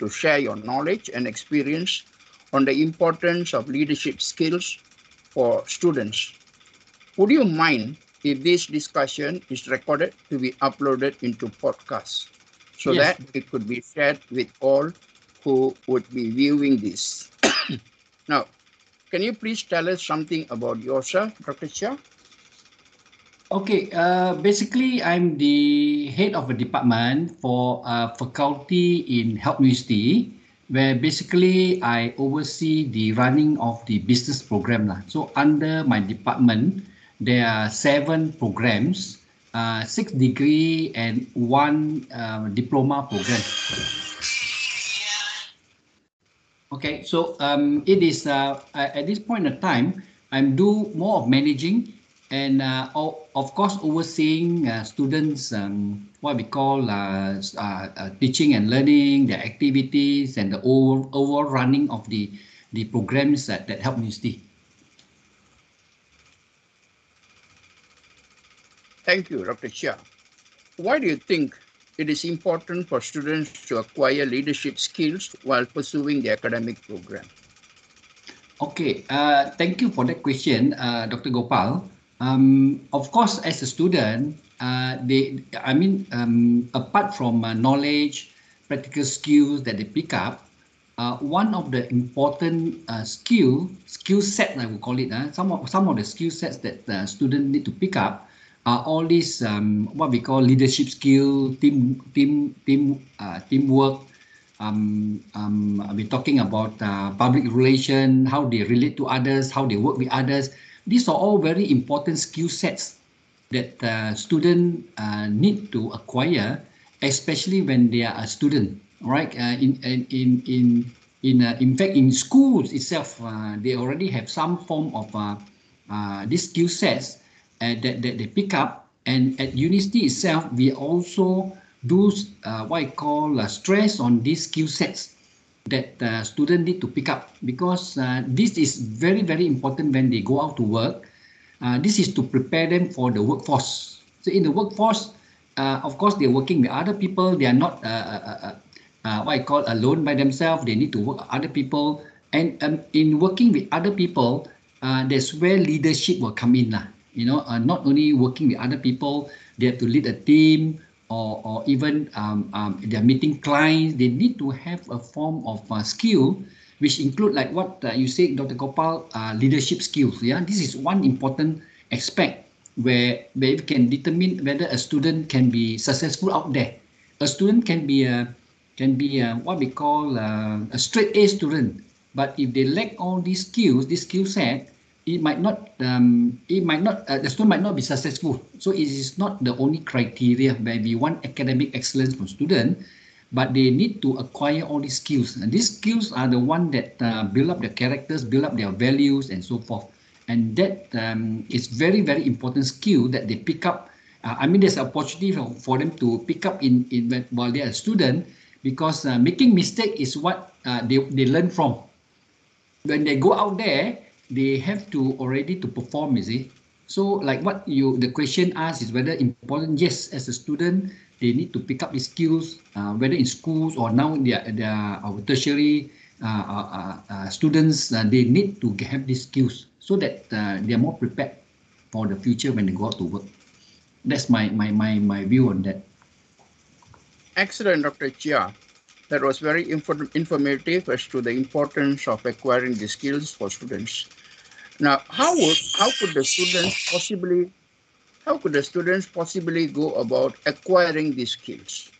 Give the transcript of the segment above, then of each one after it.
to share your knowledge and experience on the importance of leadership skills for students. Would you mind if this discussion is recorded to be uploaded into podcast so yes. that it could be shared with all who would be viewing this? now, can you please tell us something about yourself, Dr. Chia? Okay, uh, basically, I'm the head of a department for a faculty in HELP University, where basically I oversee the running of the business program. Lah. So under my department, there are seven programs, uh, six degree and one uh, diploma program. Okay, so um, it is uh, at this point in time, I'm do more of managing and uh, of course overseeing uh, students um, what we call uh, uh, uh, teaching and learning, their activities and the over, overall running of the, the programs that, that HELP University. Thank you, Dr. Chia. Why do you think it is important for students to acquire leadership skills while pursuing the academic program? Okay, uh, thank you for that question, uh, Dr. Gopal. Um, of course, as a student, uh, they, I mean, um, apart from uh, knowledge, practical skills that they pick up, uh, one of the important uh, skill, skill set, I would call it, uh, some of some of the skill sets that the student need to pick up are all these um, what we call leadership skill, team team team uh, teamwork. Um, um, we're talking about uh, public relation, how they relate to others, how they work with others. These are all very important skill sets that uh, student uh, need to acquire, especially when they are a student. Right? Uh, in in in in uh, in fact, in schools itself, uh, they already have some form of uh, uh, these skill sets that, that they pick up. And at university itself, we also do what I call stress on these skill sets that uh, students need to pick up because uh, this is very, very important when they go out to work. Uh, this is to prepare them for the workforce. So in the workforce, uh, of course, they're working with other people. They are not uh, uh, what I call alone by themselves. They need to work with other people. And um, in working with other people, that's where leadership will come in. Lah you know, not only working with other people, they have to lead a team or, or even um, um, they're meeting clients. They need to have a form of uh, skill, which include like what uh, you said, Dr. Gopal, uh, leadership skills. Yeah, this is one important aspect where, where we can determine whether a student can be successful out there. A student can be a can be a, what we call a, uh, a straight A student, but if they lack all these skills, this skill set, it might not um, it might not uh, the student might not be successful. So it is not the only criteria where we want academic excellence from student but they need to acquire all these skills. And these skills are the one that uh, build up their characters build up their values and so forth. And that um, is very very important skill that they pick up. Uh, i mean there's an opportunity for, for them to pick up in, in while they're a student because uh, making mistake is what uh, they, they learn from. When they go out there they have to already to perform, is it? So like what you the question asked is whether important. Yes, as a student, they need to pick up these skills, uh, whether in schools or now they are, they are our tertiary uh, uh, uh, students. Uh, they need to have these skills so that uh, they are more prepared for the future when they go out to work. That's my my my my view on that. Excellent, Dr. Chia. That was very infor informative as to the importance of acquiring the skills for students. Now, how would how could the students possibly how could the students possibly go about acquiring these skills?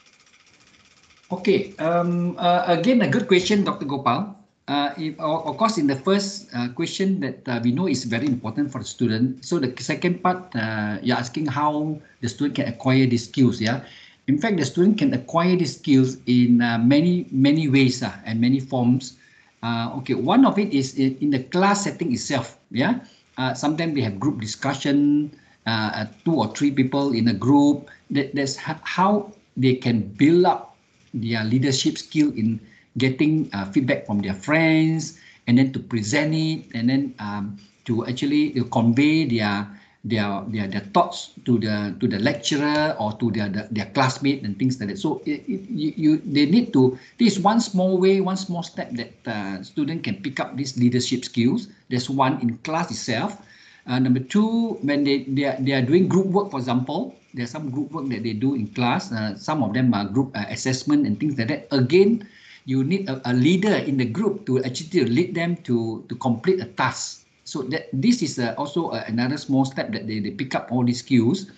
Okay, um, uh, again, a good question, Dr. Gopal. Uh, if, of course, in the first uh, question that uh, we know is very important for the student. So the second part, uh, you're asking how the student can acquire these skills. Yeah, in fact, the student can acquire these skills in uh, many many ways uh, and many forms. Uh, okay, one of it is in, the class setting itself. Yeah, uh, sometimes we have group discussion, uh, uh, two or three people in a group. That, that's how they can build up their leadership skill in getting uh, feedback from their friends and then to present it and then um, to actually convey their their their their thoughts to the to the lecturer or to their their, their classmate and things like that. So it, it, you, they need to this one small way, one small step that uh, student can pick up these leadership skills. There's one in class itself. Uh, number two, when they they are, they are doing group work, for example, there's some group work that they do in class. Uh, some of them are group uh, assessment and things like that. Again, you need a, a leader in the group to actually lead them to to complete a task so that this is uh, also uh, another small step that they, they pick up all these skills.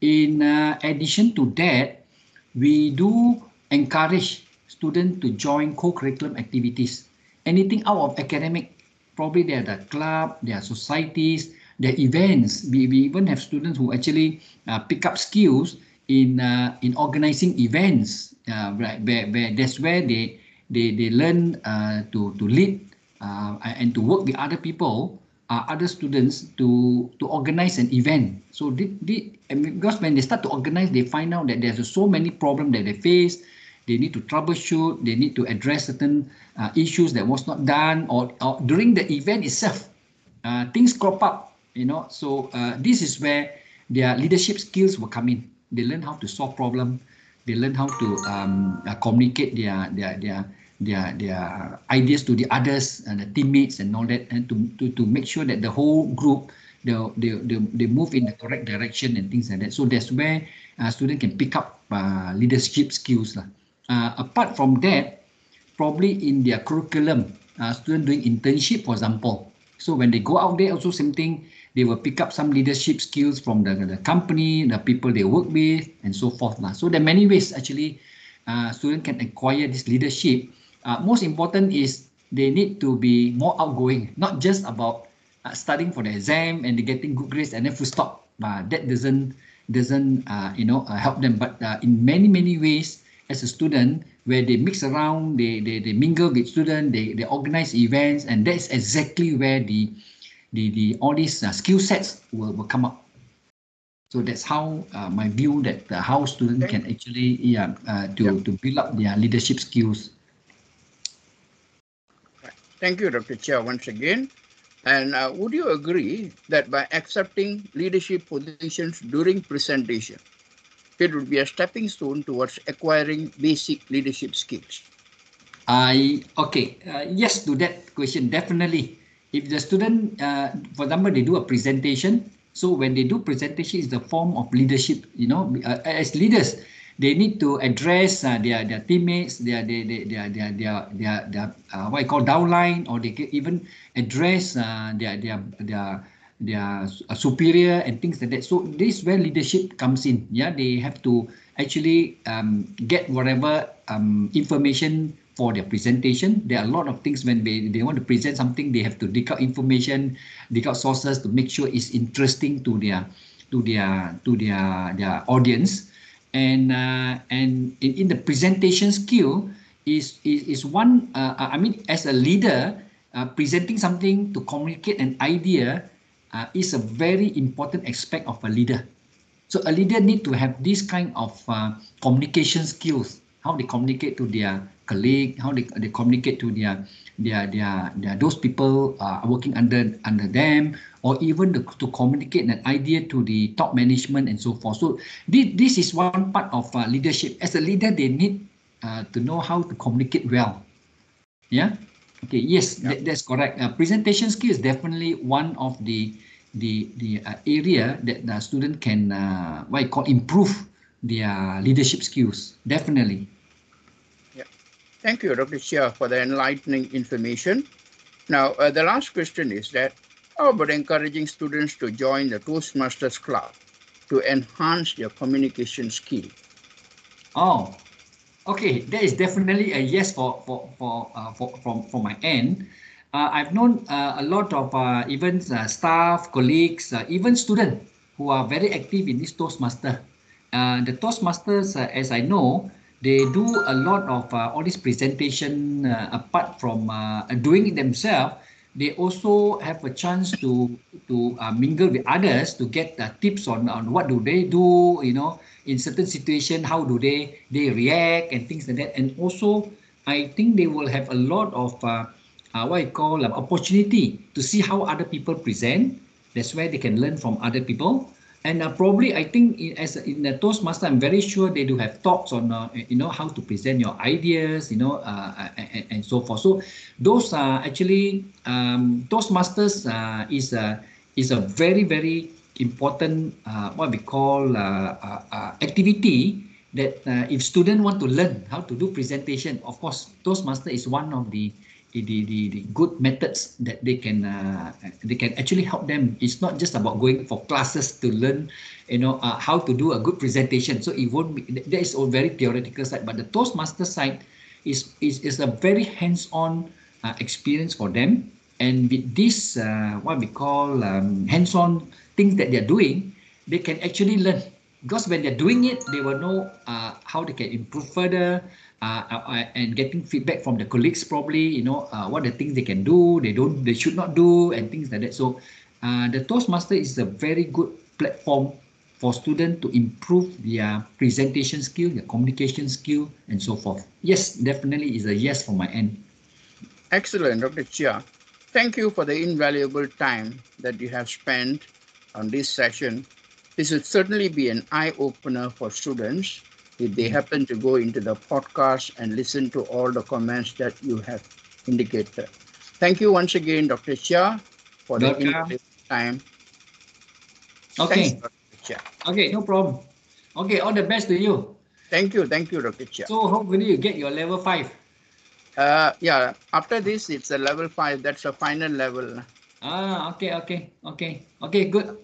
In uh, addition to that, we do encourage students to join co-curriculum activities. Anything out of academic, probably there are the club, there are societies, there are events. We, we even have students who actually uh, pick up skills in uh, in organizing events. Uh, right, where, where that's where they they they learn to to lead uh, and to work with other people, uh, other students to to organize an event. So the, the, because when they start to organize, they find out that there's so many problems that they face. They need to troubleshoot. They need to address certain uh, issues that was not done, or, or during the event itself, uh, things crop up. You know, so uh, this is where their leadership skills will come in. They learn how to solve problem. They learn how to um, uh, communicate their their their their their ideas to the others and the teammates and all that and to to, to make sure that the whole group they, they, they, they move in the correct direction and things like that. So that's where uh, student can pick up uh, leadership skills. Uh, apart from that, probably in their curriculum, uh, student doing internship, for example. So when they go out there, also same thing, they will pick up some leadership skills from the, the company, the people they work with, and so forth. So there are many ways actually uh, student can acquire this leadership uh, most important is they need to be more outgoing, not just about uh, studying for the exam and getting good grades and then full stop. Uh, that doesn't doesn't uh, you know uh, help them. But uh, in many many ways, as a student, where they mix around, they they, they mingle with students, they, they organize events, and that's exactly where the the, the all these uh, skill sets will, will come up. So that's how uh, my view that uh, how students okay. can actually yeah uh, to to build up their leadership skills Thank you, Dr. Chia, once again. And uh, would you agree that by accepting leadership positions during presentation, it would be a stepping stone towards acquiring basic leadership skills? I okay. Uh, yes, to that question, definitely. If the student, uh, for example, they do a presentation, so when they do presentation, is the form of leadership. You know, uh, as leaders, they need to address uh, their their teammates, their their their their their their, their, uh, what I call downline, or they can even address uh, their their their their superior and things like that. So this is where leadership comes in. Yeah, they have to actually um, get whatever um, information for their presentation. There are a lot of things when they, they want to present something, they have to dig out information, dig out sources to make sure it's interesting to their to their to their their audience and uh, and in, in, the presentation skill is is, is one uh, I mean as a leader uh, presenting something to communicate an idea uh, is a very important aspect of a leader. So a leader need to have this kind of uh, communication skills. How they communicate to their colleague how they, they communicate to their their their, their those people uh, working under under them or even the, to communicate an idea to the top management and so forth. So this, this is one part of uh, leadership. As a leader, they need uh, to know how to communicate well. Yeah. Okay. Yes, that, that's correct. Uh, presentation skill is definitely one of the the the uh, area that the student can uh, what I call improve their leadership skills. Definitely. Yeah. Thank you, Dr. Chia, for the enlightening information. Now, uh, the last question is that about encouraging students to join the Toastmasters Club to enhance their communication skill? Oh, okay. That is definitely a yes for for for uh, for from from my end. Uh, I've known uh, a lot of uh, even uh, staff, colleagues, uh, even students who are very active in this Toastmaster. The Toastmasters, as I know, they do a lot of all this presentation apart from doing it themselves they also have a chance to to uh, mingle with others to get uh, tips on, on what do they do you know in certain situation how do they they react and things like that and also i think they will have a lot of uh, uh, what i call uh, opportunity to see how other people present That's where they can learn from other people. And uh, probably, I think in, as in the Toastmaster, I'm very sure they do have talks on, uh, you know, how to present your ideas, you know, uh, and, and, so forth. So those are actually um, Toastmasters uh, is a is a very very important uh, what we call uh, activity that if students want to learn how to do presentation, of course, Toastmaster is one of the the, the, the good methods that they can uh, they can actually help them. It's not just about going for classes to learn, you know, uh, how to do a good presentation. So it won't be a very theoretical side, but the Toastmaster side is is, is a very hands-on uh, experience for them. And with this, uh, what we call um, hands-on things that they're doing, they can actually learn because when they're doing it, they will know uh, how they can improve further uh, uh, and getting feedback from the colleagues probably, you know, uh, what the things they can do, they don't, they should not do, and things like that. So uh, the Toastmaster is a very good platform for students to improve their presentation skill, their communication skill, and so forth. Yes, definitely is a yes from my end. Excellent, Dr. Chia. Thank you for the invaluable time that you have spent on this session. This will certainly be an eye-opener for students if they happen to go into the podcast and listen to all the comments that you have indicated. Thank you once again, Dr. Chia, for the time. Okay. Thanks, okay, no problem. Okay, all the best to you. Thank you. Thank you, Dr. Chia. So hopefully you get your level five. Uh, yeah, after this, it's a level five. That's a final level. Ah, okay, okay, okay, okay, good.